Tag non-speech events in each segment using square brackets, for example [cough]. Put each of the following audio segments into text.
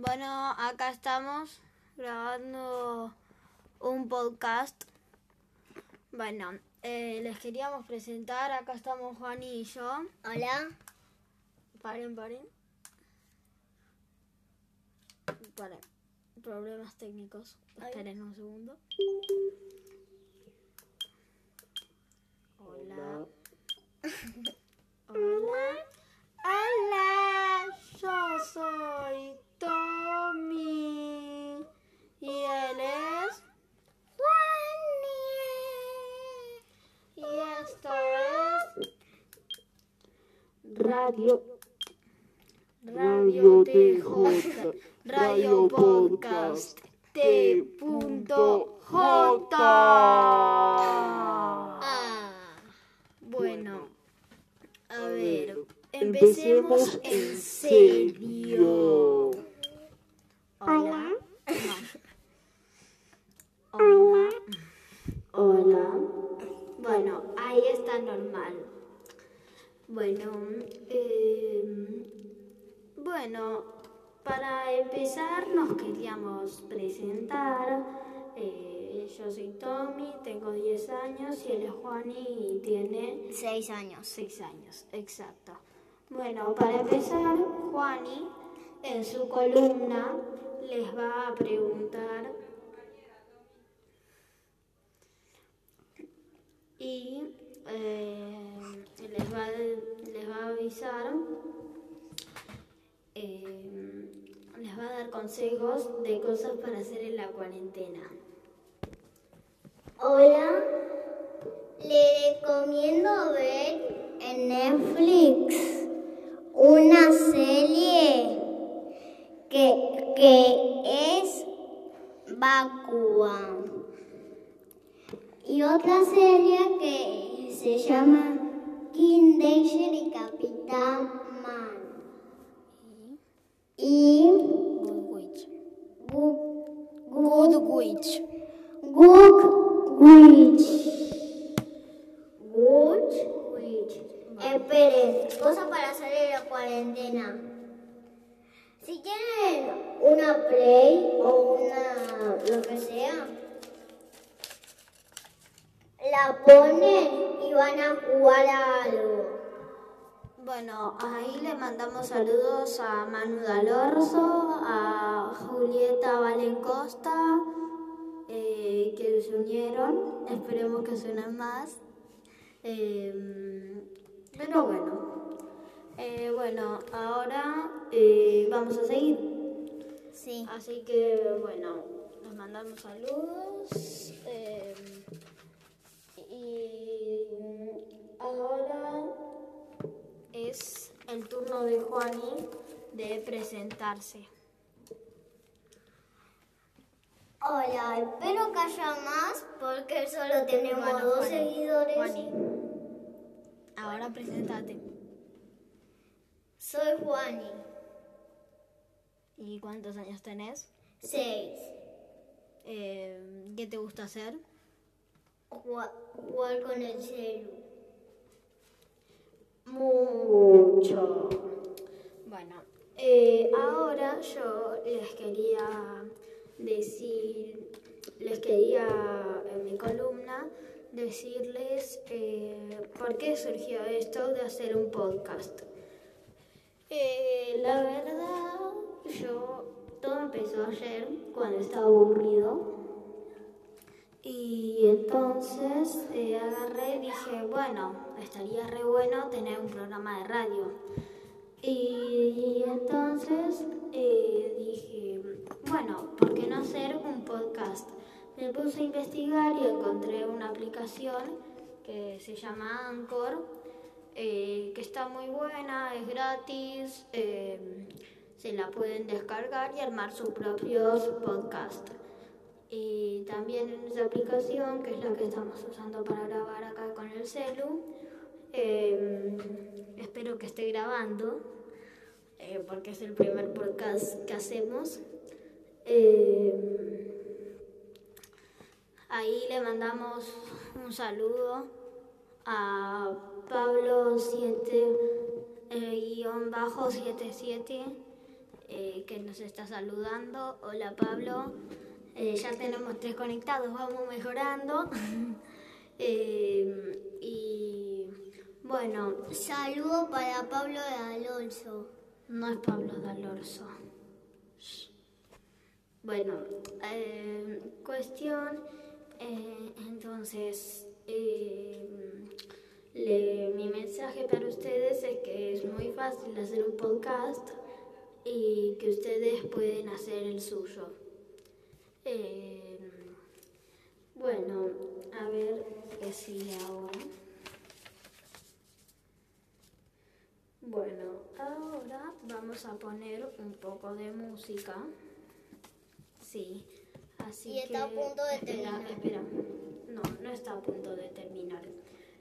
Bueno, acá estamos grabando un podcast. Bueno, eh, les queríamos presentar, acá estamos Juan y yo. Hola. Paren, paren. Paren. Problemas técnicos. Esperen un segundo. Hola. Hola. [laughs] Hola. Yo soy Tommy. Y él es. Y esto es. Radio. Radio TJ. Radio Podcast. T.J. Ah. Bueno, a ver, empecemos en serio. [laughs] Hola. Hola. Hola. Bueno, ahí está normal. Bueno, eh, bueno, para empezar nos queríamos presentar. Eh, yo soy Tommy, tengo 10 años y él es Juani y tiene Seis años. 6 años, exacto. Bueno, para empezar, Juani en su columna les va a preguntar y eh, les, va, les va a avisar, eh, les va a dar consejos de cosas para hacer en la cuarentena. Hola. Le recomiendo ver en Netflix una serie que, que es vacua. Y otra serie que se llama King Danger y Capitán Man. Y Good Witch. Good Witch. Witch. Esperen, cosas para hacer en la cuarentena. Si tienen una Play o una lo que sea, la ponen y van a jugar a algo. Bueno, ahí le mandamos saludos a Manu Dalorzo, a Julieta Valencosta, eh, que se unieron. Esperemos que suenen más. Eh, pero bueno, Eh, bueno, ahora eh, vamos a seguir. Sí. Así que bueno, les mandamos saludos. eh, y ahora es el turno de Juani de presentarse. Hola, espero que haya más porque solo tenemos Bueno, dos Juani, seguidores. Juani, ahora presentate. Soy Juani. ¿Y cuántos años tenés? Seis. Eh, ¿Qué te gusta hacer? Jugar con el celu. Mucho. Bueno, eh, ahora yo les quería decir, les quería en mi columna decirles eh, por qué surgió esto de hacer un podcast. Eh, la verdad, yo todo empezó ayer cuando estaba aburrido. Y entonces eh, agarré y dije, bueno, estaría re bueno tener un programa de radio. Y, entonces eh, dije, bueno, ¿por qué no hacer un podcast? Me puse a investigar y encontré una aplicación que se llama Anchor, eh, que está muy buena, es gratis, eh, se la pueden descargar y armar sus propios podcasts. Y también en esa aplicación, que es la que estamos usando para grabar acá con el celu, eh, espero que esté grabando, eh, porque es el primer podcast que hacemos. Eh, ahí le mandamos un saludo a Pablo 7 eh, guion bajo 77 eh, que nos está saludando. Hola Pablo. Eh, ya tenemos tres conectados, vamos mejorando. [laughs] Eh, y bueno, Saludo para Pablo de Alonso. no es Pablo Dalorso. Bueno, eh, cuestión, eh, entonces, eh, mi mensaje para ustedes es que es muy fácil hacer un podcast y que ustedes pueden hacer el suyo. Eh, bueno, a ver qué sigue ahora. Bueno, ahora vamos a poner un poco de música. Sí, así Y está que... a punto de espera, terminar. Espera, no, no está a punto de terminar.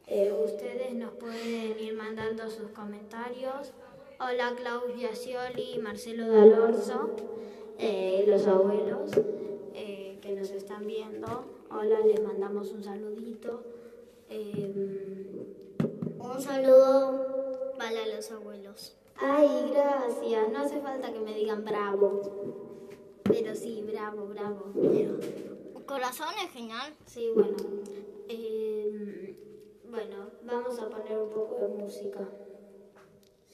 Eh, ustedes nos pueden ir mandando sus comentarios. Hola Claudia Scioli, Marcelo Dalorzo, eh, los abuelos eh, que nos están viendo. Hola, les mandamos un saludito. Un saludo para los abuelos. Ay, gracias. No hace falta que me digan bravo. Pero sí, bravo, bravo. Corazón es genial. Sí, bueno. Eh, bueno, vamos a poner un poco de música.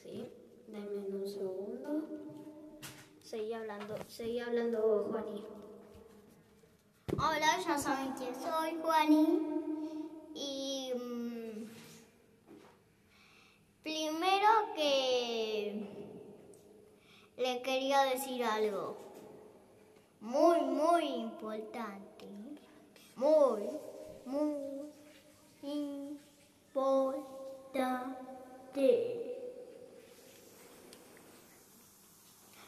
Sí, denme un segundo. Seguí hablando, seguí hablando vos, Juani. Hola, ya saben quién soy, Juani. Y mm, primero que le quería decir algo muy, muy importante. Muy, muy importante.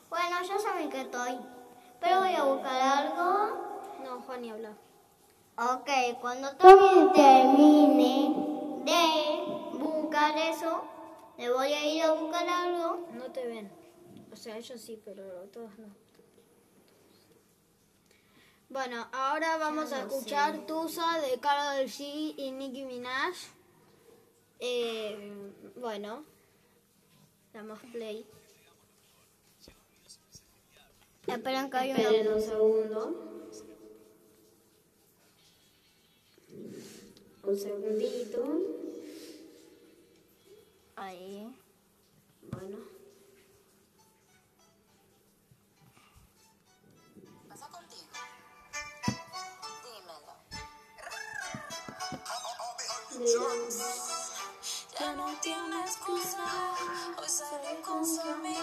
Bueno, ya saben que estoy, pero voy a buscar algo. No, Juani habla. Ok, cuando Tommy termine de buscar eso, le voy a ir a buscar algo. No te ven. O sea, ellos sí, pero todos no. Bueno, ahora vamos a escuchar Tusa de Karol G y Nicki Minaj. Eh, bueno, damos play. Esperen que hay Esperen un segundo. Un segundito. Ahí. Bueno. Ya no tiene excusa. Hoy salí con su amiga.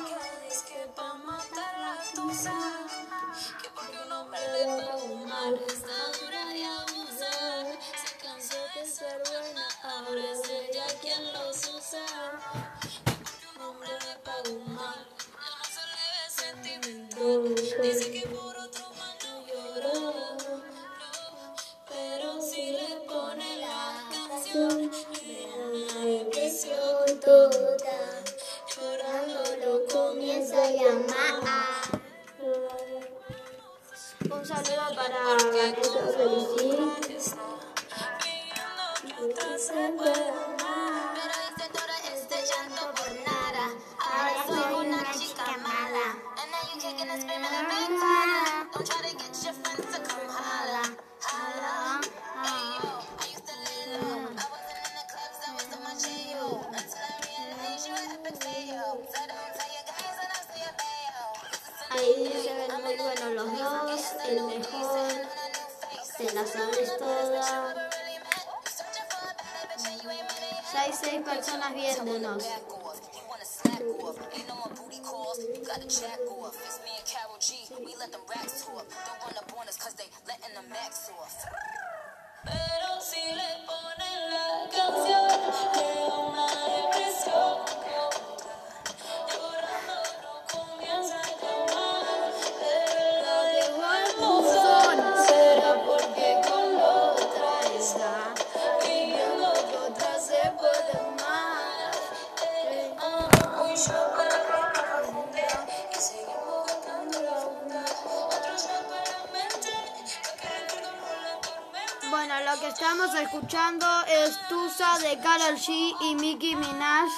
Y Nicki Minaj.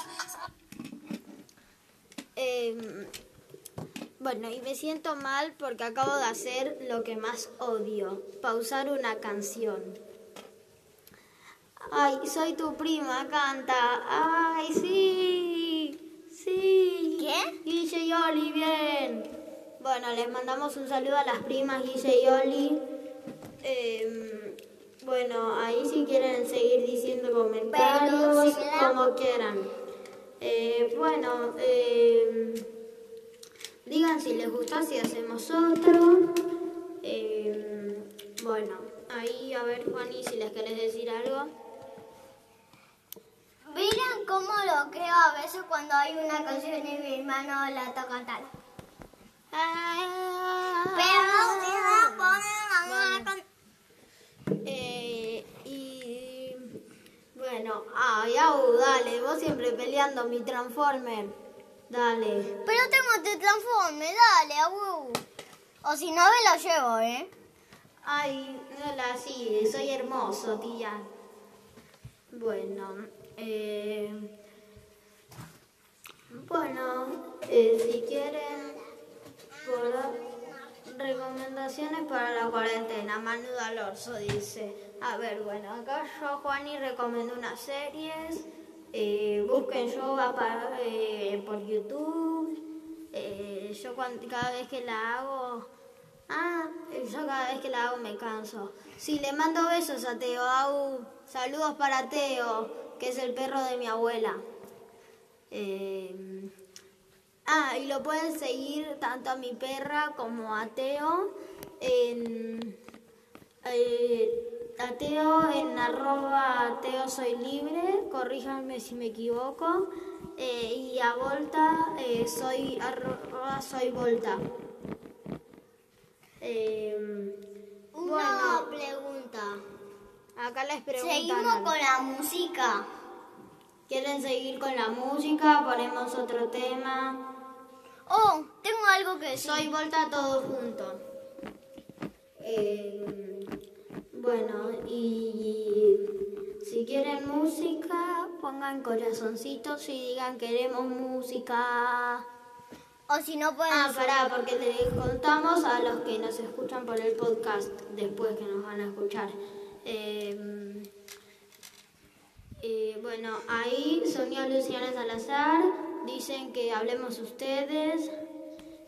Eh, Bueno, y me siento mal porque acabo de hacer lo que más odio, pausar una canción. Ay, soy tu prima, canta. Ay, sí, sí. ¿Qué? Guille y Oli, bien. Bueno, les mandamos un saludo a las primas Guille y Oli. Em, bueno, ahí si quieren seguir diciendo comentarios, si da- como quieran. Eh, bueno, em, digan si les gusta, si hacemos otro. Em, bueno, ahí a ver, Juani, si les querés decir algo. Miren cómo lo creo a veces cuando hay una canción y mi hermano la toca cantar. Pero si la ponen a con... Eh, y bueno, ay, Au, dale, vos siempre peleando mi Transformer. Dale. Pero tengo este transforme, dale, abu. O si no me lo llevo, ¿eh? Ay, no la sí, soy hermoso, tía. Bueno, eh, bueno, eh, si quieren por recomendaciones para la cuarentena, Manu Alorso dice, a ver, bueno, acá yo, Juani, recomiendo unas series, eh, busquen yoga eh, por YouTube, eh, yo cada vez que la hago, ah, yo cada vez que la hago me canso. Sí, le mando besos a Teo, saludos para Teo, que es el perro de mi abuela. Ah, y lo pueden seguir tanto a mi perra como a Teo en eh, a Teo en arroba Teo soy libre, corríjanme si me equivoco, eh, y a Volta eh, soy arroba soy Volta. Eh, Una bueno, pregunta. acá les preguntan. Seguimos algo. con la música. ¿Quieren seguir con la música? Ponemos otro tema. Oh, tengo algo que decir. Soy Volta todo junto. Eh, bueno, y si quieren música, pongan corazoncitos y digan queremos música. O si no pueden... Ah, pará, porque les contamos a los que nos escuchan por el podcast después que nos van a escuchar. Eh, eh, bueno, ahí Sonia Luciana Salazar dicen que hablemos ustedes.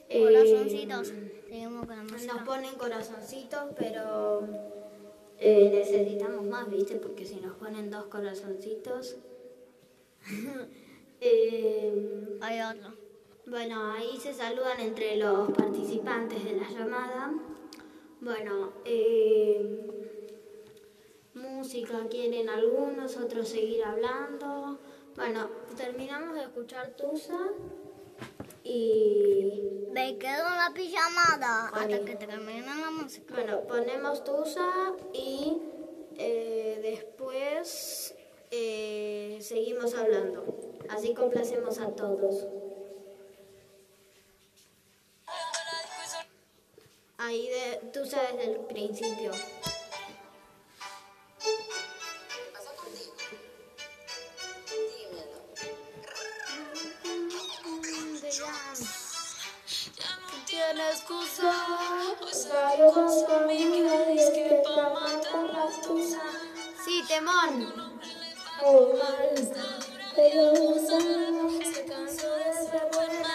Eh, Corazoncitos. Música. nos ponen corazoncitos, pero eh, necesitamos más, ¿viste? Porque si nos ponen dos corazoncitos. [laughs] eh, Hay otro. bueno, ahí se saludan entre los participantes de la llamada. Bueno, eh, música quieren algunos, otros seguir hablando. Bueno, terminamos de escuchar Tusa y Me quedo en la pijamada Ahí. hasta que termine la música. bueno, ponemos Tusa y eh, después eh, seguimos hablando. Así complacemos a todos. Ahí de, tú sabes del principio. Tiene excusa, hoy salió con su amiga, dice que pa' matar la tusa. Sí, temón. Se cansó de ser buena,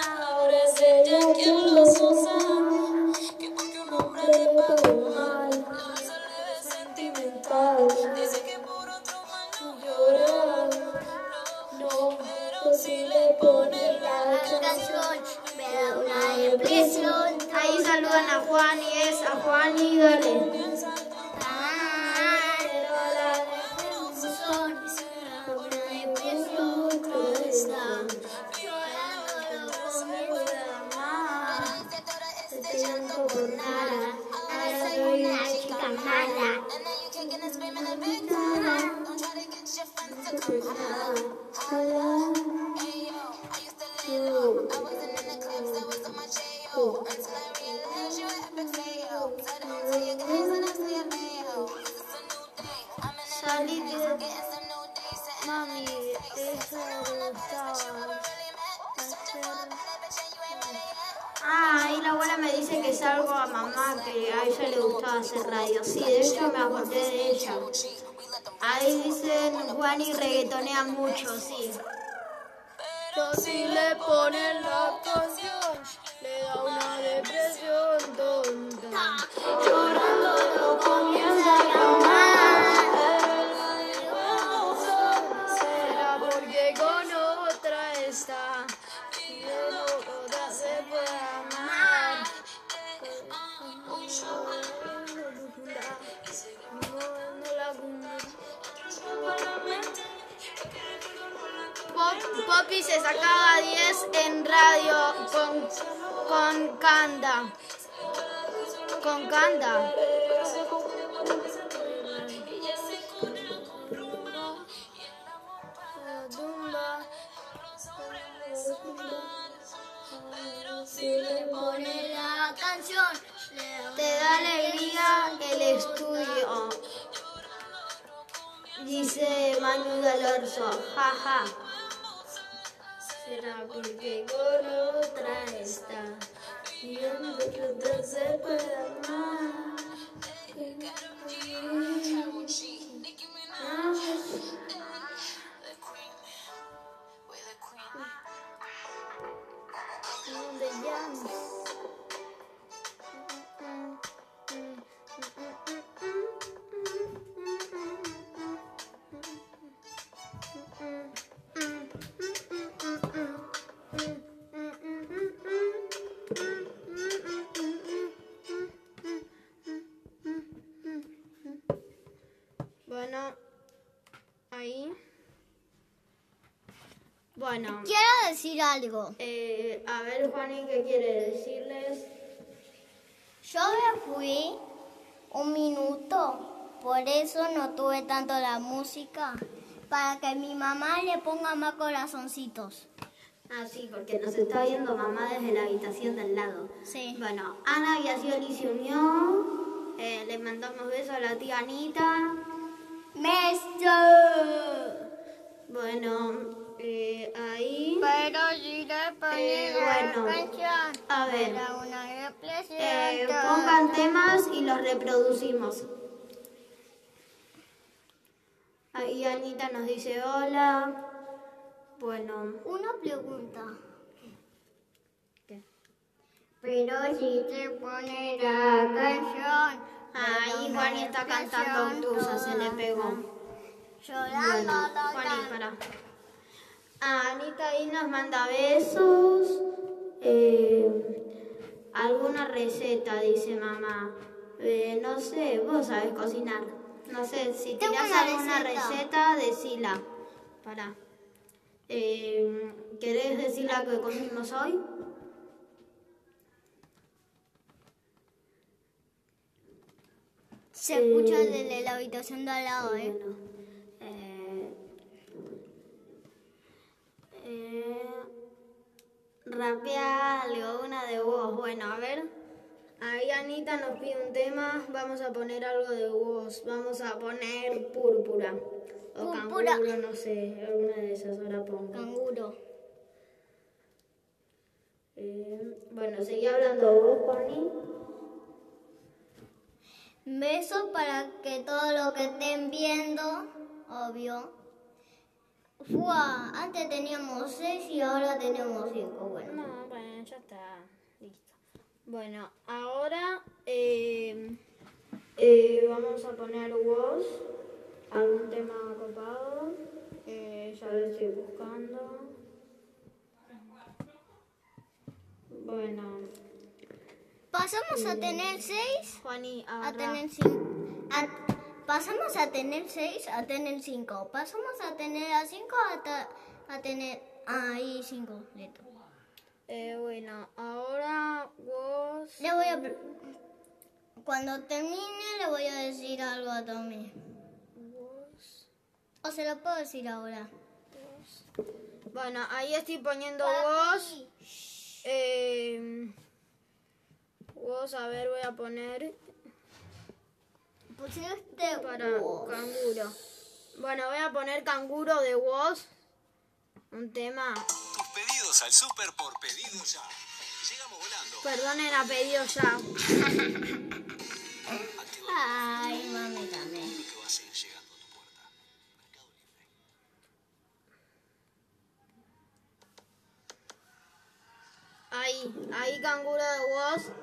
Si le pone la canción, Te da alegría el estudio. Dice Manu del Orso, jaja. Será porque con otra está. Viendo que otra se puede amar. Bueno, Quiero decir algo. eh, a ver, Juani, ¿qué quiere decirles? Yo me fui un minuto, por eso no tuve tanto la música, para que mi mamá le ponga más corazoncitos. Ah, sí, porque nos está viendo mamá desde la habitación del lado. Sí. Bueno, Ana y Asioli se unió. Eh, le mandamos besos a la tía Anita. ¡Meso! Bueno, eh, ahí. Pero si le Eh, bueno, canción, a ver. era una depresión. Eh, pongan temas y los reproducimos. Ahí Anita nos dice hola. Bueno, Una pregunta. ¿qué? Pero si te pone la canción. Ahí una está cantando obtusa, se le pegó. Llorando, Bueno. Juani, para. Anita ahí nos manda besos. Eh, alguna receta, dice mamá. Eh, no sé, vos sabés cocinar. No sé, si tirás una alguna receta. receta, decila. Para. Eh, ¿Querés decir la que comimos hoy? Se escucha desde la habitación de al lado, ¿eh? Bueno, eh, eh, rapea algo, una de vos. Bueno, a ver. Ahí Anita nos pide un tema. Vamos a poner algo de vos. Vamos a poner púrpura. O Púrpura. canguro, no sé. Alguna de esas ahora pongo. Canguro. Eh, bueno, seguí hablando vos, Juani. Besos para que todo lo que estén viendo, obvio. Fua, antes teníamos seis y ahora tenemos cinco. Bueno, No, bueno, ya está. Listo. Bueno, ahora eh, eh, vamos a poner vos algún tema copado. Eh, ya lo estoy buscando. Bueno, pasamos a tener seis, Juani, a tener cinco. Pasamos a tener seis, a tener cinco. Pasamos a tener a cinco, a, ta- a tener ahí cinco. Listo. Eh, bueno, ahora vos. Le voy a. Cuando termine, le voy a decir algo a Tommy. vos. O se lo puedo decir ahora. Bueno, ahí estoy poniendo vos. Eh, vos, a ver, voy a poner Pusiste para vos. canguro. Bueno, voy a poner canguro de vos. Un tema. Tus pedidos al súper por pedido ya. Llegamos volando. Perdonen a pedido ya. Ay, mami también. Que va a seguir llegando a tu puerta. Mercado Libre. Ahí, ahí canguro de voz.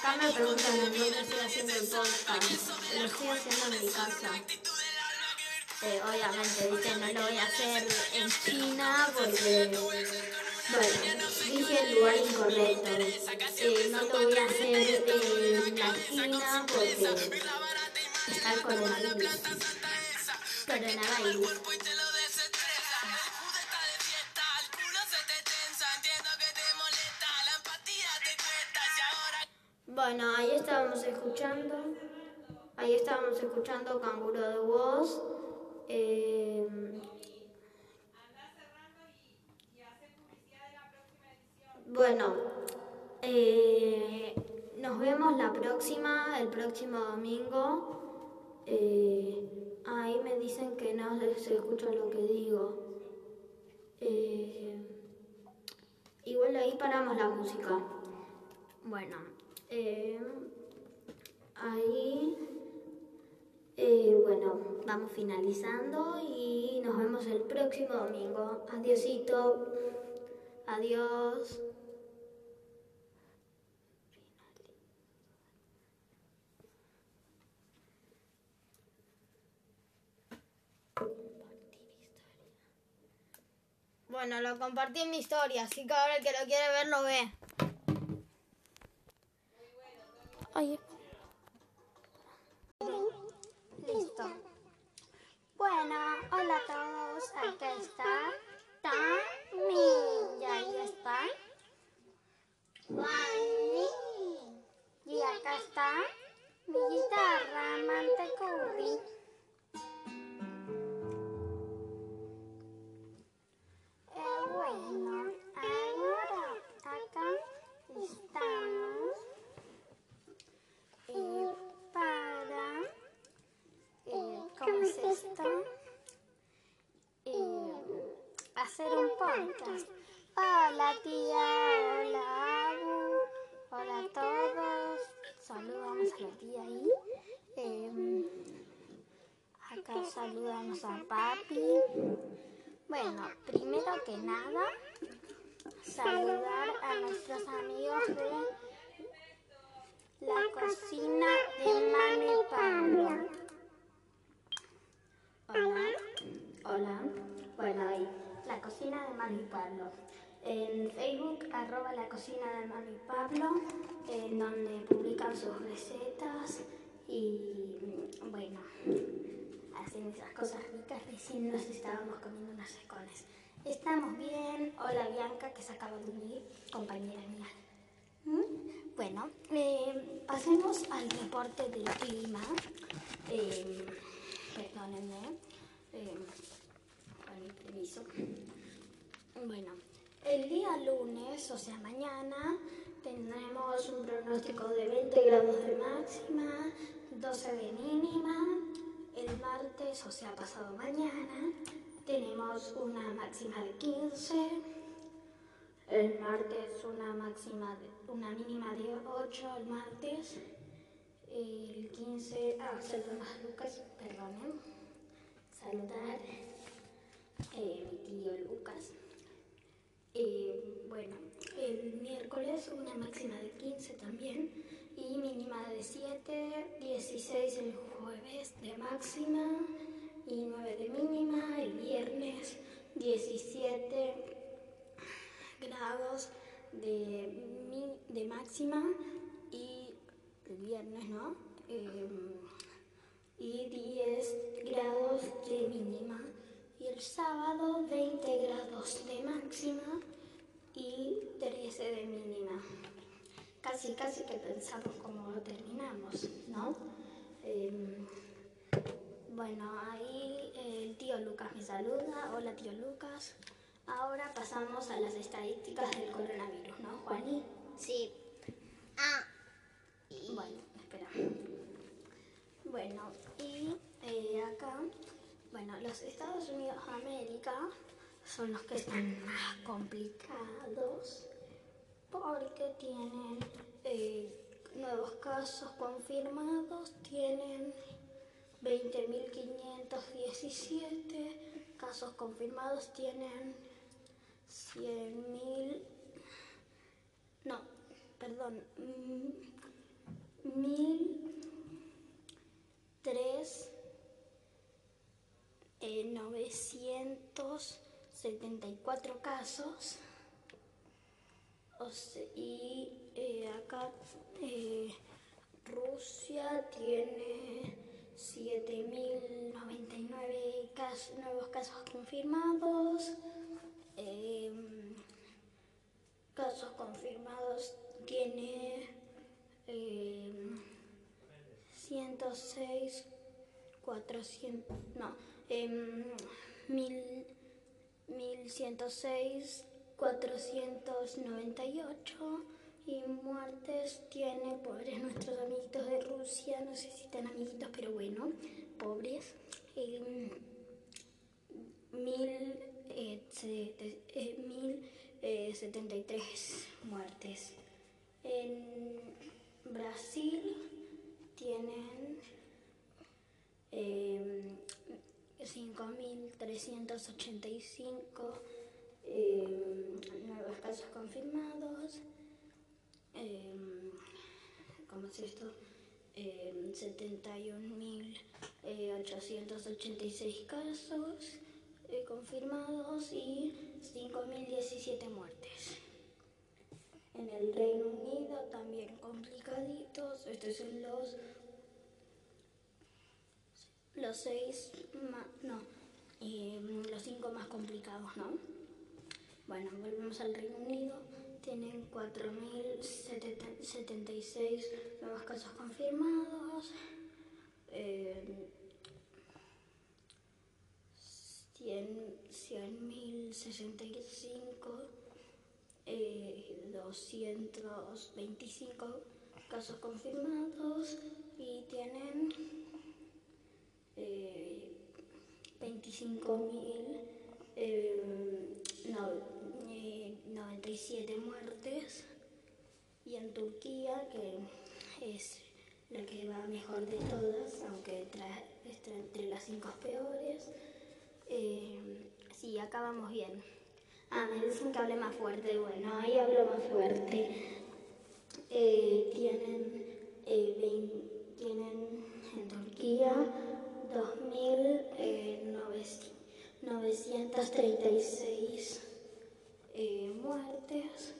Acá me preguntan en dónde estoy haciendo el podcast. Lo estoy haciendo en mi casa. Eh, obviamente, viste, no lo voy a hacer en China porque, bueno, dije el lugar incorrecto. Eh, no lo voy a hacer en la esquina porque está el coronavirus. Coronavirus. Bueno, ahí estábamos escuchando. Ahí estábamos escuchando Canguro de Voz. Eh, bueno, eh, nos vemos la próxima, el próximo domingo. Eh, ahí me dicen que no se escucha lo que digo. Eh, igual ahí paramos la música. Bueno, eh, ahí, eh, bueno, vamos finalizando y nos vemos el próximo domingo. Adiosito, adiós. Bueno, lo compartí en mi historia, así que ahora el que lo quiere ver lo ve. Ay, Listo. Bueno, hola a todos. Aquí está Tami. Y ahí está Juani. Y acá está mi guitarra Mantecurri. Es esto? Eh, hacer un podcast. Hola tía, hola Abu, hola a todos. Saludamos a la tía ahí. Eh, acá saludamos a papi. Bueno, primero que nada, saludar a nuestros amigos de la cocina de Mami Pablo. Hola. Hola. Bueno, ahí. La cocina de Mami Pablo. En Facebook, arroba la cocina de Mami Pablo, en donde publican sus recetas y bueno, hacen esas cosas ricas, recién nos estábamos comiendo unos escones. Estamos bien. Hola Bianca, que se acaba de unir, compañera mía. ¿Mm? Bueno, eh, pasemos al reporte del clima. Eh, perdónenme. Eh, con mi permiso. Bueno, el día lunes, o sea mañana, tendremos un pronóstico de 20 grados de máxima, 12 de mínima. El martes, o sea pasado mañana, tenemos una máxima de 15. El martes una máxima de, una mínima de 8 el martes. El 15, ah, saludos Lucas, perdonen. Saludar eh, mi tío Lucas. Eh, bueno, el miércoles una máxima de 15 también y mínima de 7, 16 el jueves de máxima y 9 de mínima, el viernes 17 grados de, de máxima y el viernes, ¿no? Em, y 10 grados de mínima. El sábado 20 grados de máxima y 13 de mínima. Casi, casi que pensamos cómo terminamos, ¿no? Em, bueno, ahí el tío Lucas me saluda. Hola, tío Lucas. Ahora pasamos a las estadísticas del coronavirus, ¿no, Juaní? Sí. Ah, Bueno, espera. Bueno, y eh, acá, bueno, los Estados Unidos de América son los que están más complicados porque tienen eh, nuevos casos confirmados, tienen 20.517 casos confirmados, tienen 100.000, no, perdón, mm, mil tres eh, novecientos setenta y cuatro casos o se- y eh, acá eh, Rusia tiene 7.099 cas- nuevos casos confirmados. em, casos confirmados tiene em, 106, 400, no, mil, 1106, 498 y muertes tiene, pobres [laughs] nuestros amiguitos de Rusia, no sé si están amiguitos, pero bueno, pobres. em, eh, sete- eh, mil, eh, 73 muertes. En Brasil tienen eh, 5.385 eh, nuevos casos confirmados. Eh, ¿Cómo es esto? Eh, 71.886 casos eh, confirmados y 5.017 muertes. En el Reino Unido también complicaditos. Estos son los los seis no, eh, los cinco más complicados, ¿no? Bueno, volvemos al Reino Unido. Tienen 4.076 nuevos casos confirmados. Eh, 100 100.065 eh, 225 casos confirmados y tienen eh, 25.000 eh, no, eh, 97 muertes y en Turquía que es la que va mejor de todas aunque está entre las cinco peores eh, sí, acá vamos bien. Ah, me dicen que hable más fuerte. Bueno, ahí hablo más fuerte. Eh, tienen, eh, tienen en Turquía 2.936 eh, muertes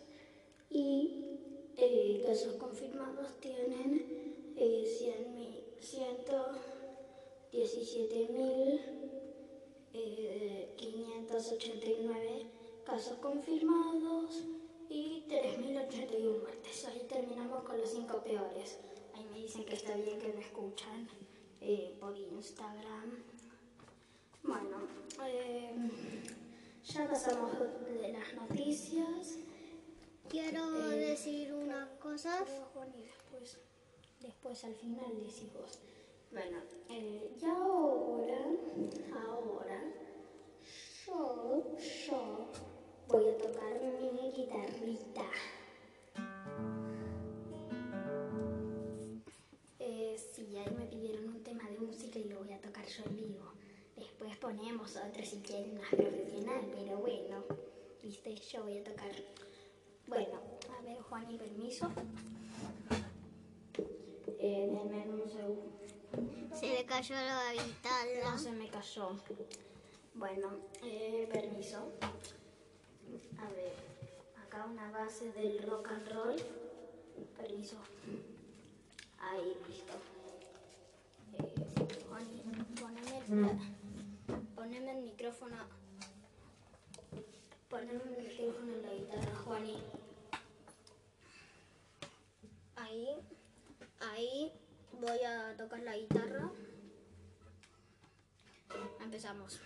y eh, casos confirmados tienen eh, 100.000 119.000 17.589 casos confirmados y 3.081 muertes. Ahí terminamos con los cinco peores. Ahí me dicen que está bien que me escuchan eh, por Instagram. Bueno, eh, ya pasamos de las noticias. Quiero Eh, decir unas cosas. Y después, después al final decís vos. Bueno, y ahora, ahora, yo, yo voy a tocar mi guitarrita. Eh, sí, ahí me pidieron un tema de música y lo voy a tocar yo en vivo. Después ponemos otro si quieren más profesional, pero bueno, viste, yo voy a tocar. Bueno, a ver, Juan, y permiso. Eh, denme un segundo. Se le cayó la No guitarra. se me cayó. Bueno, eh, permiso. A ver, acá una base del rock and roll. Permiso. Ahí, listo. Eh, Poneme, el- micrófono. Poneme el micrófono en la guitarra, Juani. Ahí, ahí voy a tocar la guitarra. Empezamos.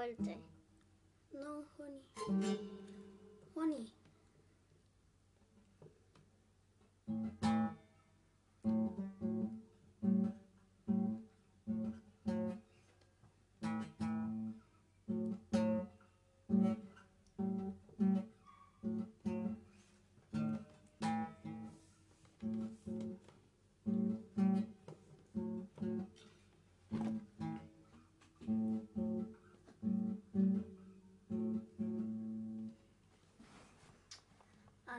No, Juani.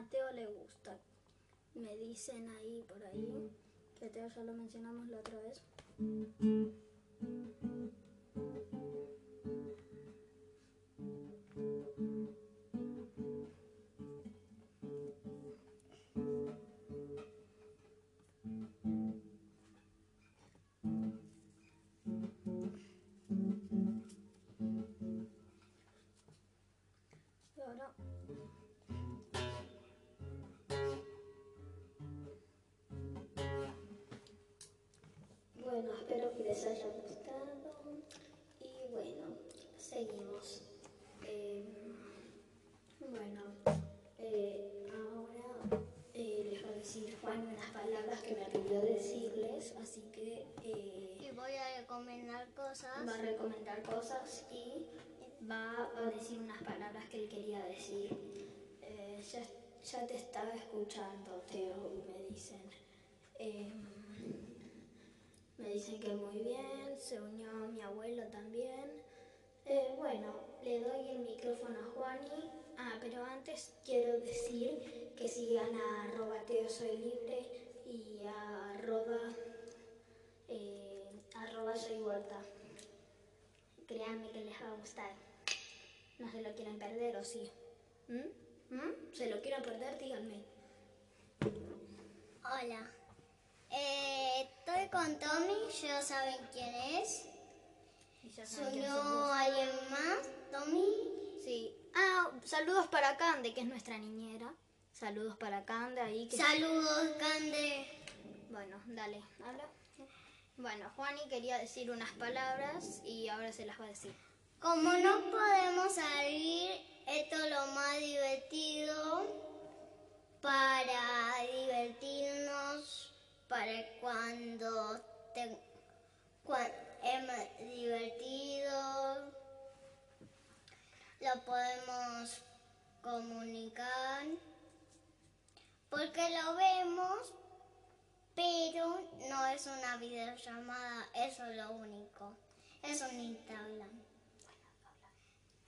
A Teo le gusta. Me dicen ahí por ahí que Teo ya lo mencionamos la otra vez. Bueno, espero que les haya gustado. Y bueno, seguimos. Eh, bueno, eh, ahora eh, les voy a decir Juan unas palabras que me pidió decirles, así que eh, Y voy a recomendar cosas. va a recomendar cosas y va a decir unas palabras que él quería decir. Ya, ya te estaba escuchando, Teo, me dicen. Dicen que muy bien, se unió mi abuelo también. Eh, bueno, le doy el micrófono a Juani. Ah, pero antes quiero decir que sigan a arroba Teo Soy Libre y a arroba, eh, arroba Soy Huerta. Créanme que les va a gustar. No se lo quieren perder o sí. ¿Mm? ¿Mm? ¿Se lo quieren perder? Díganme. Hola. Eh, estoy con Tommy, ya saben quién es. Y ya ¿Se saben quién unió sos vos. alguien más? ¿Tommy? Sí. Ah, saludos para Cande, que es nuestra niñera. Saludos para Cande ahí. Que... Saludos, Cande. Bueno, dale, habla. Bueno, Juani quería decir unas palabras y ahora se las va a decir. Como no podemos salir, esto es lo más divertido. para divertirnos, para cuando te, cuan- hemos divertido, lo podemos comunicar, porque lo vemos, pero no es una videollamada, eso es lo único, es un Instagram.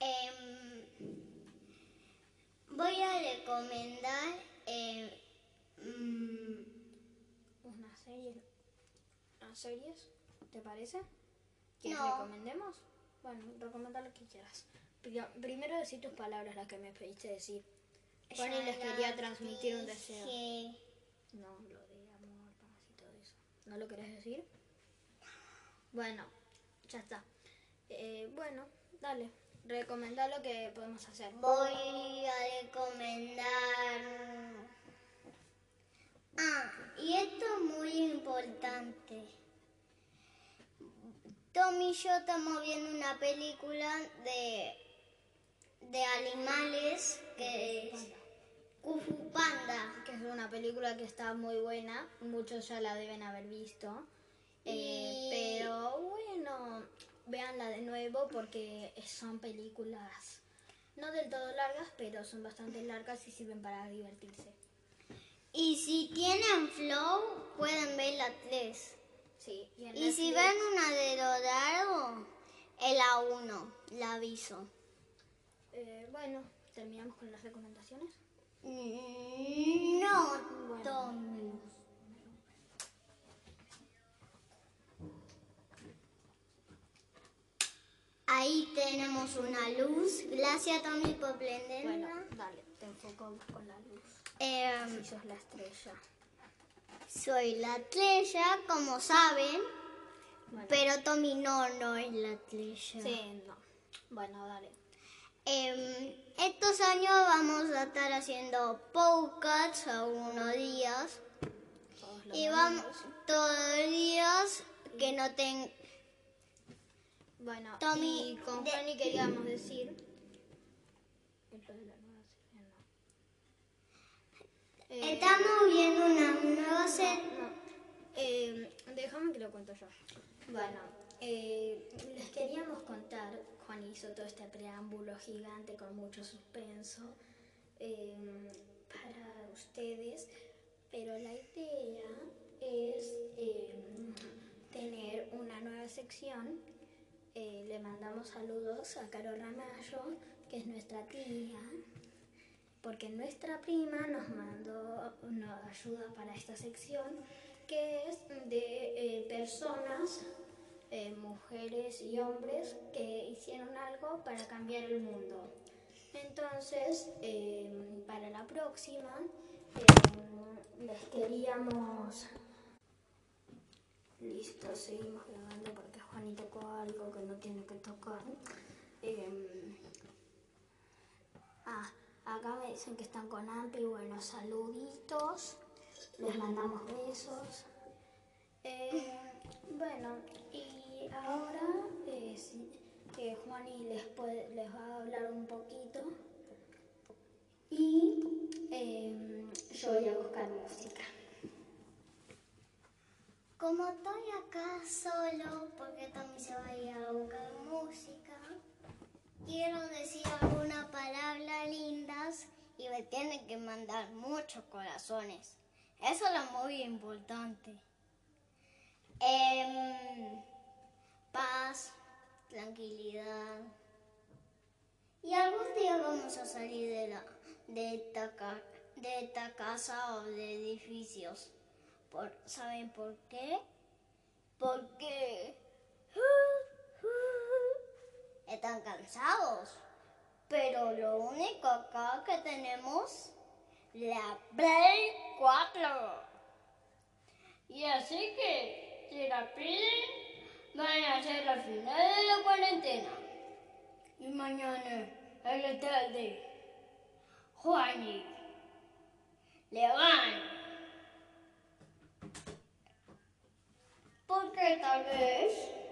Em, voy a recomendar eh, mm, ¿Una serie? ¿Unas series? ¿Te parece? ¿Quieres No. recomendemos? Bueno, recomenda lo que quieras. Pri- Primero decir tus palabras, las que me pediste decir. Ya les quería transmitir un deseo. No, lo de amor, paz y todo eso. ¿No lo querés decir? Bueno, ya está. Eh, bueno, dale. Recomendá lo que podemos hacer. Voy a recomendar. Ah, y esto es muy importante. Tommy y yo estamos viendo una película de, de animales que es Kung Fu Panda. Que es una película que está muy buena. Muchos ya la deben haber visto. Eh, Pero bueno, véanla de nuevo porque son películas no del todo largas, pero son bastante largas y sirven para divertirse. Y si tienen flow, pueden ver la 3. Sí, y, si ven una de Dorado, el A1, la aviso. Eh, bueno, terminamos con las recomendaciones. Mm, No, Tommy. Ahí tenemos una luz. Gracias, Tommy, por prenderla. Bueno, dale, te enfoco con la luz. Si sos la estrella. soy la estrella, como saben, Bueno, pero Tommy no, no es la estrella. sí, no. Bueno, dale. Em, estos años vamos a estar haciendo podcasts algunos días y vamos todos los días que no ten Bueno, Tommy, y con de- Fanny queríamos decir. Esto de la nueva serie, no. Eh, estamos viendo una nueva serie no. Eh, déjame que lo cuento yo. Bueno, eh, les queríamos contar, Juan hizo todo este preámbulo gigante con mucho suspenso eh, para ustedes, pero la idea es eh, tener una nueva sección. Eh, le mandamos saludos a Caro Ramallo, que es nuestra tía, porque nuestra prima nos mandó una ayuda para esta sección que es de eh, personas, eh, mujeres y hombres que hicieron algo para cambiar el mundo. Entonces, eh, para la próxima, eh, les queríamos... Listo, seguimos grabando porque Juani tocó algo que no tiene que tocar. Em, Ah, acá me dicen que están con Ampi. Bueno, saluditos. Les mandamos besos. Eh, bueno, y ahora eh, eh, Juani les va a hablar un poquito. Y eh, yo voy a buscar música. Como estoy acá solo, porque Tommy se va a ir a buscar música, quiero decir algunas palabras lindas y me tienen que mandar muchos corazones. Eso es lo muy importante. Em, paz, tranquilidad. Y algún día vamos a salir de, la, de, esta, de esta casa o de edificios. Por, ¿Saben por qué? Porque están cansados. Pero lo único acá que tenemos la Play 4. Y así que si la piden, van a ser al final de la cuarentena. Y mañana a la tarde, Juani le van Porque tal vez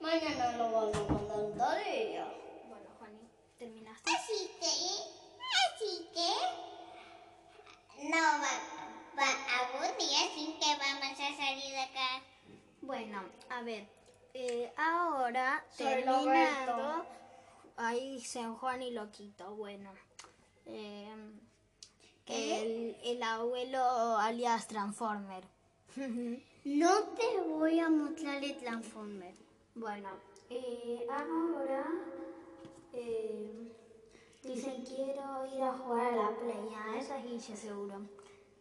mañana lo van a mandar tarea. Bueno, Juani, ¿terminaste? Así que, así que, No, va, va, algún día sí que vamos a salir de acá. Bueno, a ver, eh, ahora Soy terminando, Roberto. ahí San Juan y Loquito, bueno. eh, ¿Qué? el, el abuelo alias Transformer. [laughs] No te voy a mostrar el Transformer. Bueno, eh, ahora eh, dicen quiero ir a jugar a la play, a esa es seguro.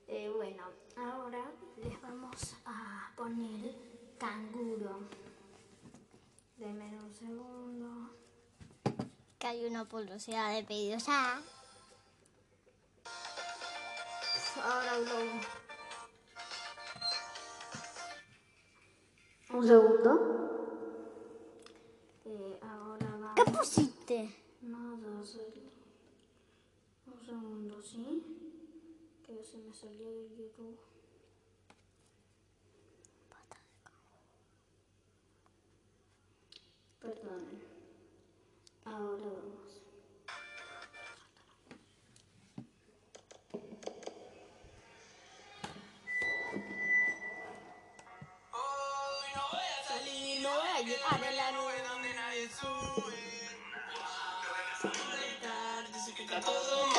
Eh, bueno, ahora les vamos a poner canguro. Denme un segundo. Que hay una publicidad de pedidos ya. Ahora Globo. Un segundo. Eh, ahora va. ¿Qué pusiste? Nada, sal- Un segundo, ¿sí? Que se me salió de YouTube. Perdón. Ahora vamos. Hoy no voy a salir, No voy a llegar a la nube está todo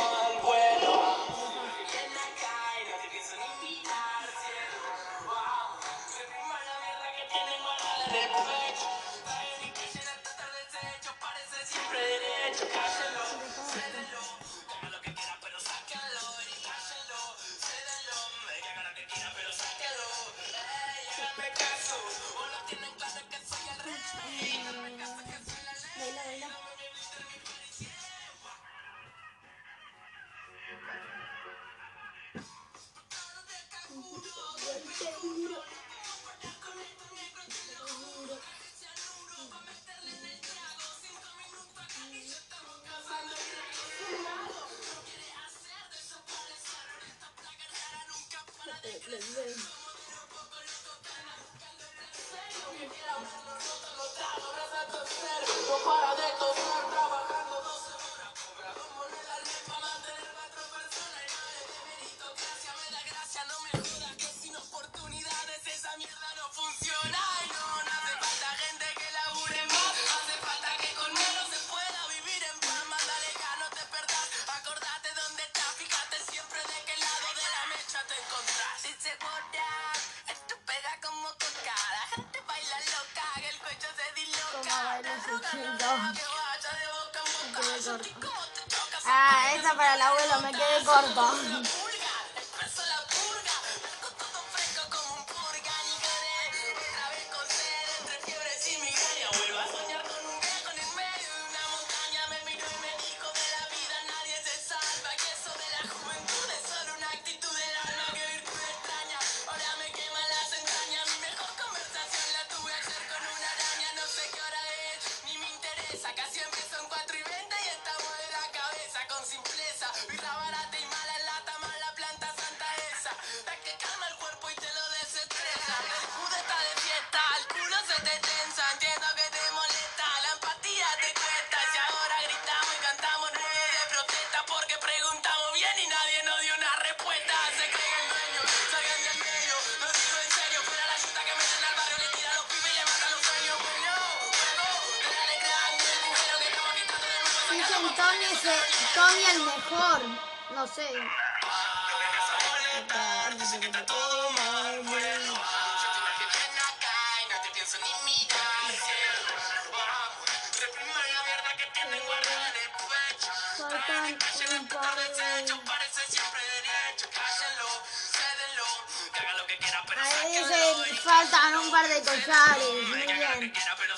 par de... Parece siempre derecho, cállenlo, cédenlo, que haga lo que quiera, pero Ahí sáquenlo. dicen, faltan un par de collares. Muy bien.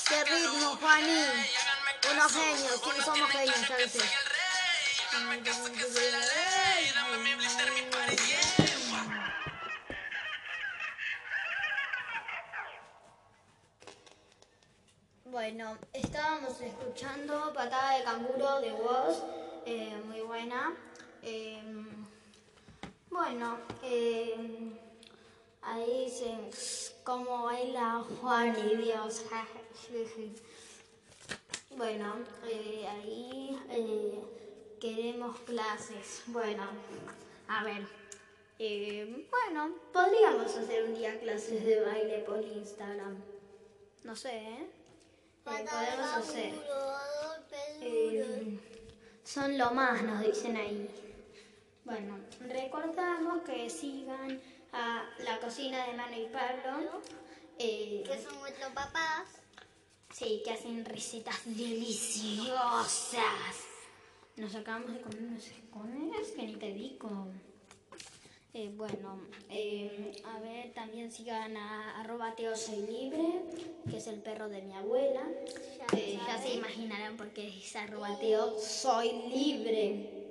Qué ritmo, Juaní. Unos genios, sí, somos genios, lo sé. Bueno, estábamos escuchando Patada de Canguro de Woz, eh, muy buena. Eh, bueno, eh, ahí dicen cómo baila Juan y Dios. [laughs] bueno, eh, ahí eh, queremos clases. Bueno, a ver, Eh, bueno, podríamos hacer un día clases de baile por Instagram. No sé, ¿eh? Eh, podemos hacer. Son lo más, nos dicen ahí. Bueno, recordamos que sigan a la cocina de Mano y Pablo. eh, Que son nuestros papás. Sí, que hacen recetas deliciosas. Nos acabamos de comer unos escones que ni te digo. Eh, bueno, eh, a ver, también sigan a arroba Teo Soy Libre, que es el perro de mi abuela. Ya se imaginarán por qué es arroba Teo Soy Libre.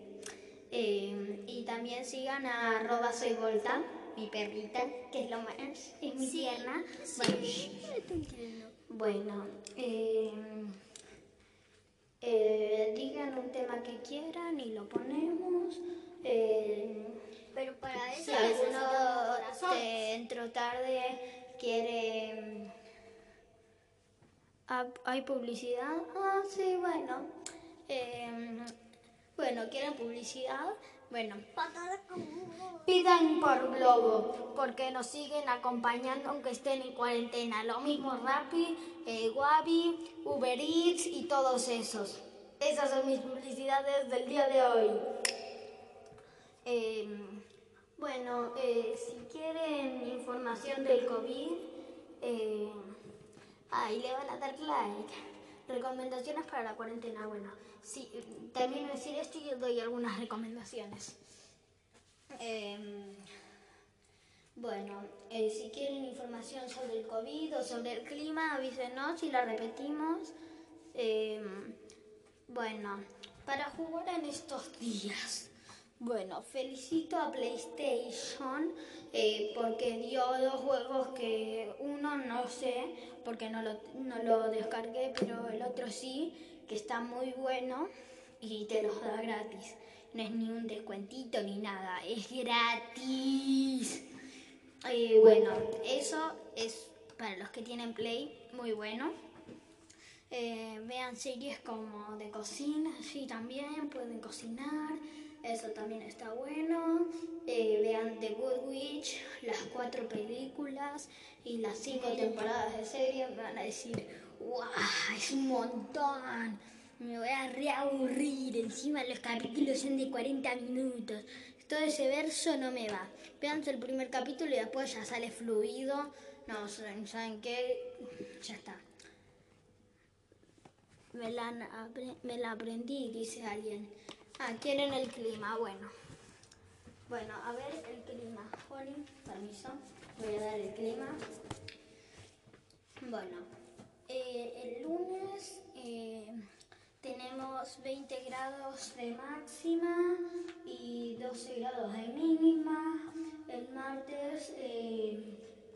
Eh, y también sigan a arroba Soy Volta, mi perrita, que es lo más, es muy tierna. Bueno, bueno, eh, eh, digan un tema que quieran y lo ponemos. Eh, Pero para eso si alguno corazón. de entro tarde quiere... ah, ¿Hay publicidad? Ah, sí, bueno. Bueno, ¿quieren publicidad? Bueno, Pidan por Globo, porque nos siguen acompañando aunque estén en cuarentena. Lo mismo Rappi, eh, Wabi, Uber Eats y todos esos. Esas son mis publicidades del día de hoy. Eh, bueno, eh, si quieren información del COVID, eh, ahí le van a dar like. Recomendaciones para la cuarentena. Bueno, si termino de decir esto y doy algunas recomendaciones. Em, bueno, eh, si quieren información sobre el COVID o sobre el clima, avísenos y la repetimos. Em, bueno, para jugar en estos días. Bueno, felicito a PlayStation eh, porque dio dos juegos que uno no sé porque no lo, no lo descargué, pero el otro sí, que está muy bueno y te los da gratis. No es ni un descuentito ni nada, es gratis. Eh, bueno, eso es para los que tienen Play, muy bueno. Eh, vean series como de cocina, sí, también pueden cocinar, eso también está bueno. Eh, vean The Good Witch, las cuatro películas y las cinco temporadas de serie. Me van a decir, ¡guau! Es un montón. Me voy a reaburrir. Encima los capítulos son de 40 minutos. Todo ese verso no me va. Vean el primer capítulo y después ya sale fluido. No, ¿saben qué? Ya está. Me la, me la aprendí, dice alguien. Ah, quieren el clima, bueno. Bueno, a ver el clima. Juani, permiso. Voy a dar el clima. Bueno, eh, el lunes eh, tenemos 20 grados de máxima y 12 grados de mínima. El martes eh,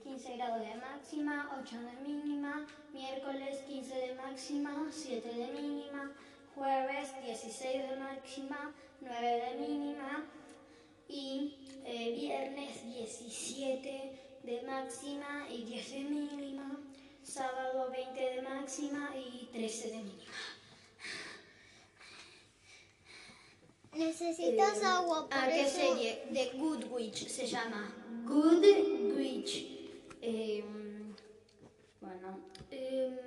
15 grados de máxima, 8 de mínima. Miércoles 15 de máxima, 7 de mínima. Jueves 16 de máxima, 9 de mínima. Y eh, viernes 17 de máxima y 10 de mínima. Sábado 20 de máxima y 13 de mínima. Necesitas Eh, agua, por ¿A qué eso. serie? The Good Witch se llama. Good Witch. Eh, bueno, eh,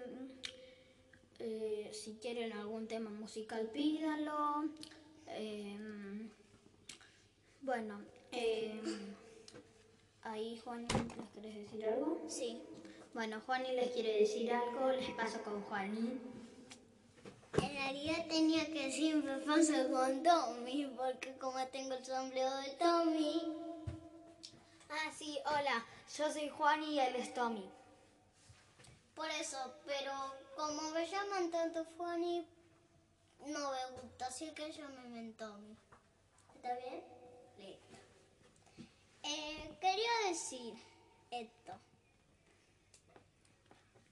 eh, si quieren algún tema musical, pídalo. Eh, bueno, ahí Juan, ¿les querés decir algo? Sí. Bueno, Juani les quiere decir algo, les paso con Juani. En realidad tenía que decir me pasa con Tommy, porque como tengo el sombrero de Tommy. Ah, sí, hola, yo soy Juani y él es Tommy. Por eso, pero como me llaman tanto Fanny, no me gusta, así que llámeme Tommy. ¿Está bien? Listo. Eh, quería decir esto.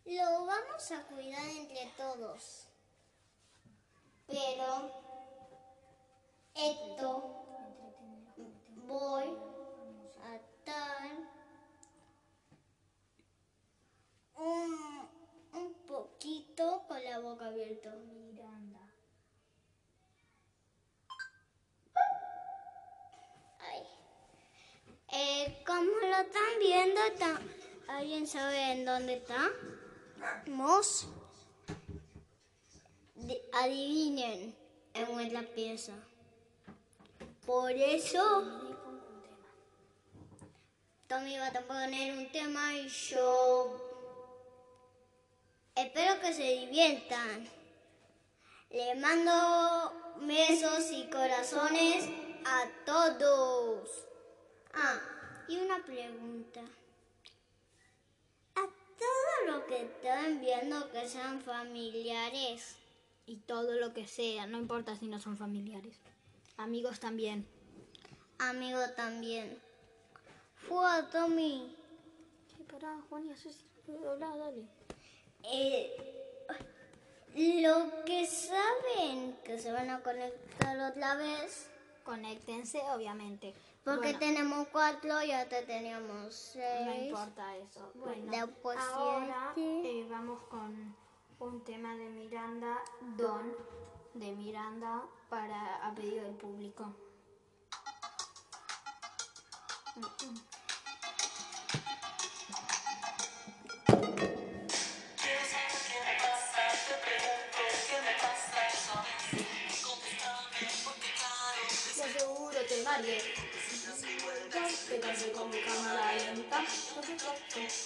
Lo vamos a cuidar entre todos. Pero esto voy a estar un, un poquito con la boca abierta. Miranda. Ay. viendo, ta- ¿alguien sabe en dónde estamos? Di- adivinen en la pieza. Por eso Tommy va a poner un tema y yo espero que se diviertan. Le mando besos y corazones a todos. Ah, y una pregunta. A todos los que están viendo que sean familiares, Y todo lo que sea, no importa si no son familiares. Amigos también. amigos también. Fue Tommy. Sí, pará, Juan, y así habla, dale. Eh, lo que saben que se van a conectar otra vez, Conéctense, obviamente. porque Bueno, tenemos cuatro y hasta teníamos No seis. importa eso. Bueno, Después ahora eh, vamos con un tema de Miranda, Don, de Miranda, para a pedido del público. Me pasa, te casé con mi cámara lenta.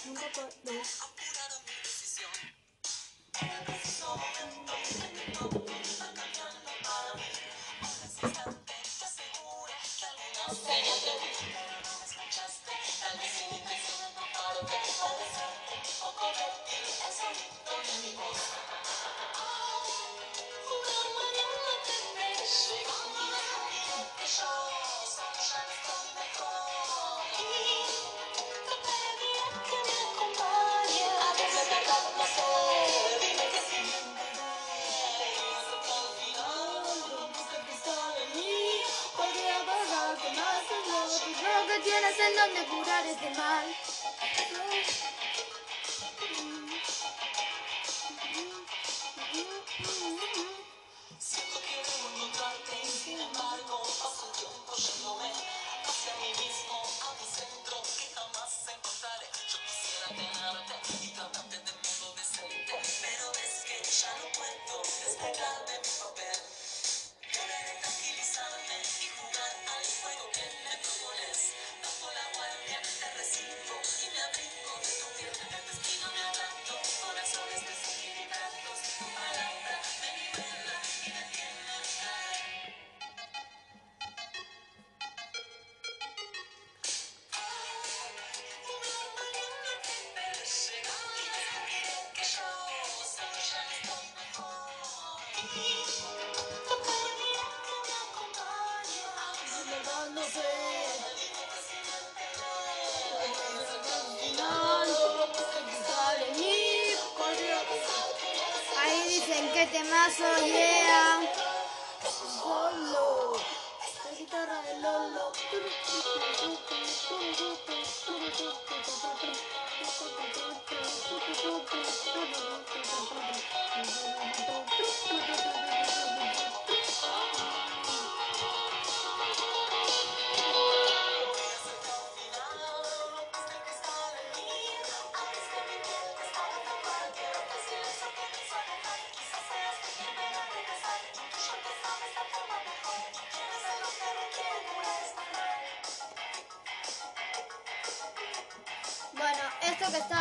Nunca puedo. apurado mi decisión. Donde curar este mal.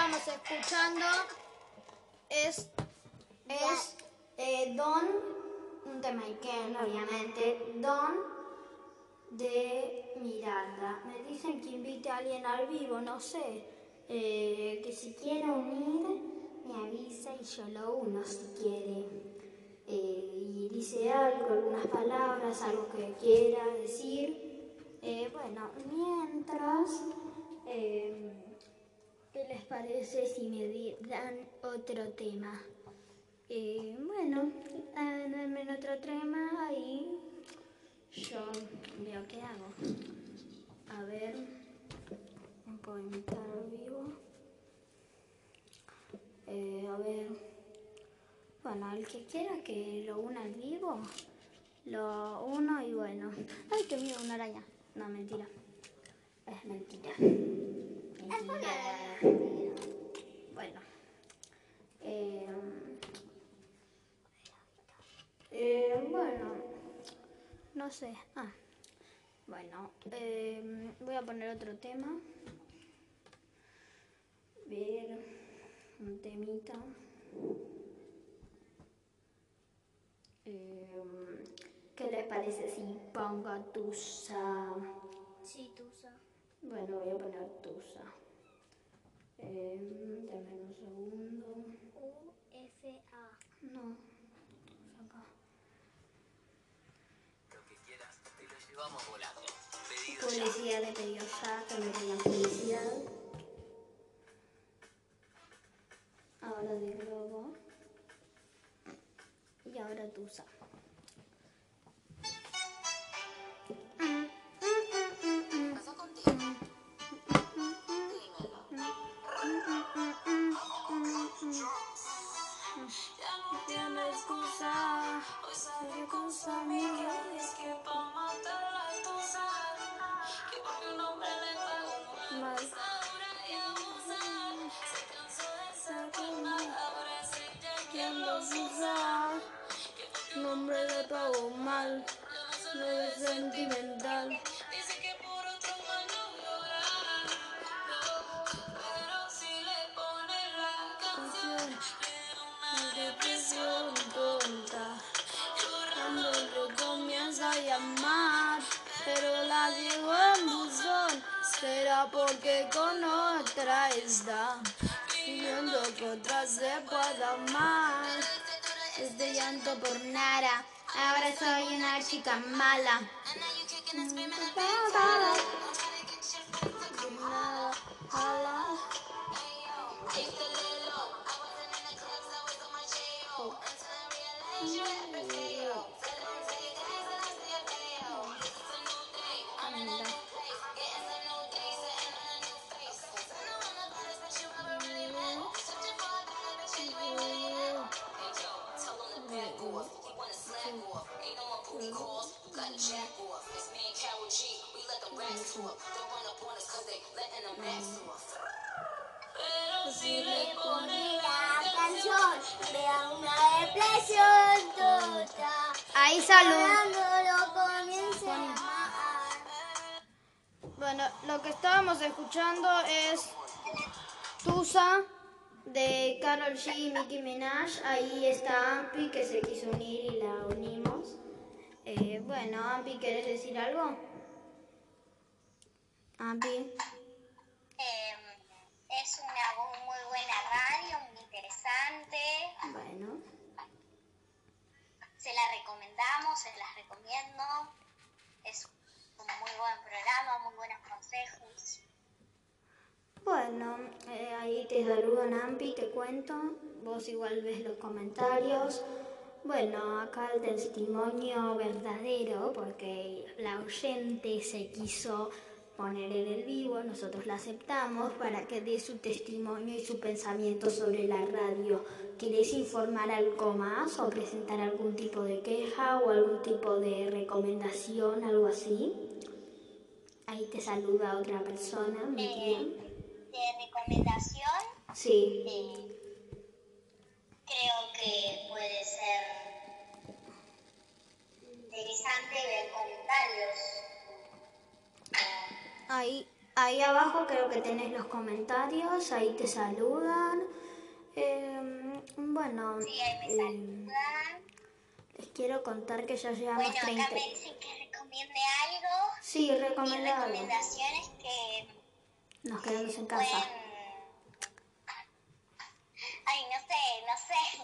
Estábamos escuchando es, es eh, Don, un tema Iken, obviamente, Don de Miranda. Me dicen que invite a alguien al vivo, no sé, eh, que si quiere unir, me avisa y yo lo uno si quiere. Eh, y dice algo, algunas palabras, algo que quiera decir. Bueno, mientras... ¿Qué les parece si me dan otro tema? Eh, bueno, denme otro tema y yo veo qué hago. A ver, ¿me puedo invitar al vivo? Eh, a ver, bueno, el que quiera que lo una al vivo, lo uno y bueno. Ay, que miedo, una araña. No, mentira. Es mentira. Mentira. bueno. Eh, eh, bueno. No sé. Ah. Bueno. eh, voy a poner otro tema. Ver un temita. Eh, ¿Qué les parece si pongo Tusa? Sí, Tusa. Bueno, voy a poner Tusa. Eh, dame un segundo. U-F-A. No. Acá. Lo que quieras, te lo llevamos volando. Pedido ya. De pedido ya, que me tengan publicidad. Ahora de globo. Y ahora Tusa. Con otra está pidiendo que otra se pueda amar. Este llanto por nada, ahora soy una chica mala. Ampi. Em, es una muy buena radio, muy interesante. Bueno, Se la recomendamos, se las recomiendo. Es un muy buen programa, muy buenos consejos. bueno, eh, ahí te saludo Ampi, te cuento. Vos igual ves los comentarios. Bueno, acá el testimonio verdadero, porque la oyente se quiso poner en el vivo, nosotros la aceptamos para que dé su testimonio y su pensamiento sobre la radio. ¿Quieres informar algo más o presentar algún tipo de queja o algún tipo de recomendación, algo así? Ahí te saluda otra persona, Miriam. De recomendación, Sí. eh, creo que puede ser interesante ver comentarios. Ahí, ahí abajo creo que tenés los comentarios, ahí te saludan. Eh, bueno, Sí, ahí me eh, saludan. les quiero contar que ya llevamos Bueno, 30. acá me dicen que recomiende algo. Sí, Mi recomendado. recomendación es que Nos quedamos en pueden... casa. Ay, no sé, no sé.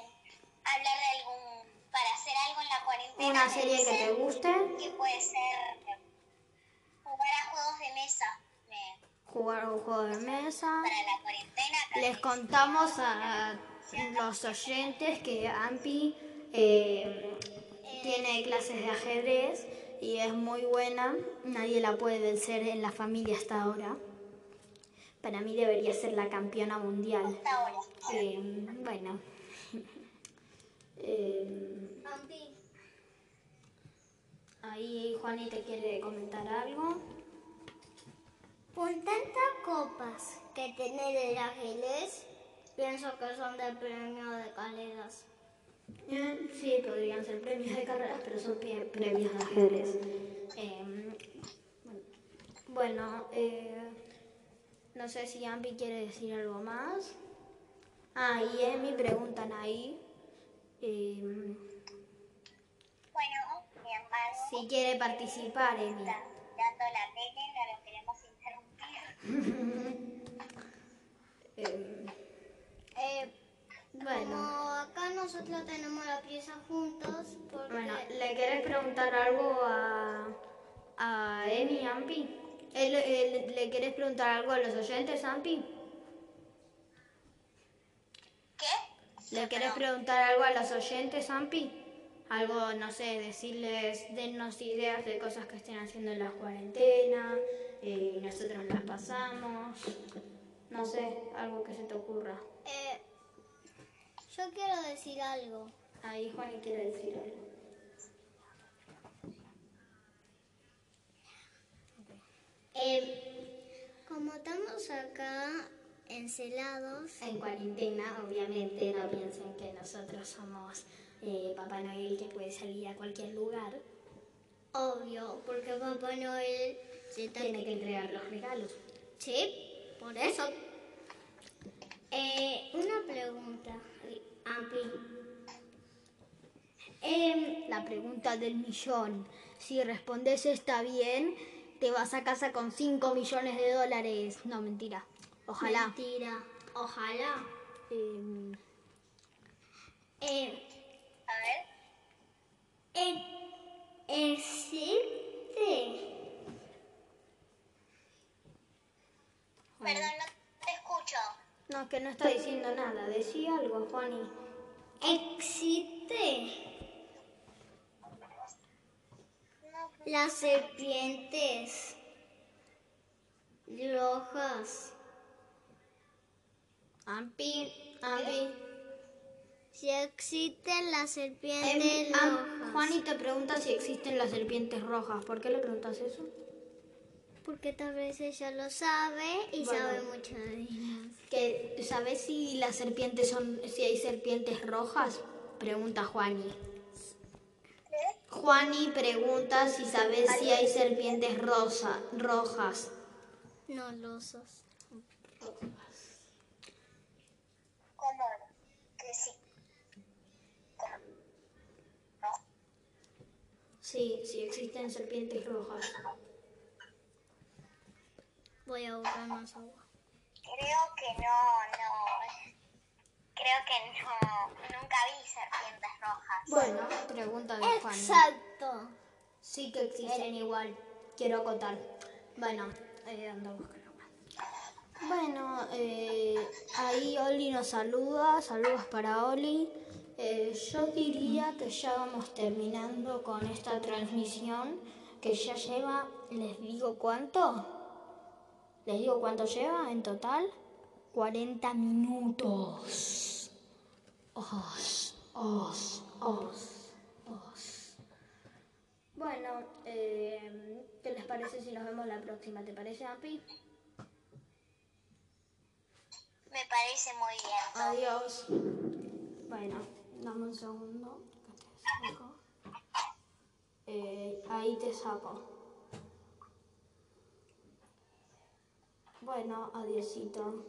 Hablar de algún... Para hacer algo en la cuarentena. Una serie que te guste, Que puede ser jugar a juegos de mesa. Me- jugar un juego de mesa. para la cuarentena. Les contamos a los oyentes que Ampi eh, tiene clases de ajedrez y es muy buena. Nadie la puede vencer en la familia hasta ahora. Para mí debería ser la campeona mundial. Hasta ahora. Eh, bueno. [laughs] Eh, ahí Juani te quiere comentar algo. Por tantas copas que tiene de Ángeles, pienso que son de premio de carreras. Eh, Sí, podrían ser premios de carreras, pero son premios de ajedrez. Eh, bueno, eh, no sé si Ampi quiere decir algo más. Ah, y Emi preguntan ahí eh, hermano si quiere participar, Emi. dando la tele, no lo queremos interrumpir. Eh, [laughs] Eh, bueno, como acá nosotros tenemos la pieza juntos, porque bueno, ¿le querés preguntar algo a, a Emi, Ampi? ¿El- el- ¿Le querés preguntar algo a los oyentes, Ampi? ¿Qué? ¿Le querés preguntar algo a los oyentes, Ampi? Algo, no sé, decirles, dennos ideas de cosas que estén haciendo en la cuarentena, eh, nosotros las pasamos, no sé, algo que se te ocurra. eh, yo quiero decir algo. Ahí Juani quiere decir algo. Eh, como estamos acá encelados, En cuarentena, obviamente, no piensen que nosotros somos eh, Papá Noel que puede salir a cualquier lugar. obvio, porque Papá Noel se. Tiene que entregar los regalos. Sí, por eso. Eh, una pregunta, Ampi. Em, La pregunta del millón. Si respondes está bien, te vas a casa con 5 millones de dólares. No, mentira. Ojalá. Mentira. Ojalá. Em, Eh, ver, eh, existe. perdón, no te escucho. no, que no está diciendo nada. Decía algo, Juani. Existe. Las serpientes rojas. Ampi, Ampi. Si existen las serpientes Em, rojas. Juani te pregunta si existen las serpientes rojas. ¿Por qué le preguntas eso? Porque tal vez ella lo sabe y Bueno. sabe mucho de ellas. Que, ¿Sabes si las serpientes son, si hay serpientes rojas? Pregunta Juani. Juani pregunta si sabes si hay serpientes rosa, rojas. No losas. ¿Cómo? Que sí. ¿Cómo? No. Sí, sí existen serpientes rojas. Voy a buscar más agua. Creo que no, no. Creo que no. Nunca vi serpientes rojas. Bueno, pregunta de Juani. Exacto. Sí que existen igual. Quiero acotar. Bueno, eh, anda a buscar agua. Bueno, eh, ahí Oli nos saluda. Saludos para Oli. Eh, yo diría que ya vamos terminando con esta transmisión que ya lleva, les digo cuánto. Les digo cuánto lleva en total. 40 minutos. Os, os, os, os. Bueno, eh, ¿qué les parece si nos vemos la próxima? ¿Te parece, Ampi? Me parece muy bien. Adiós. Bueno, dame un segundo. que te saco. Eh, ahí te saco. Bueno, adiosito.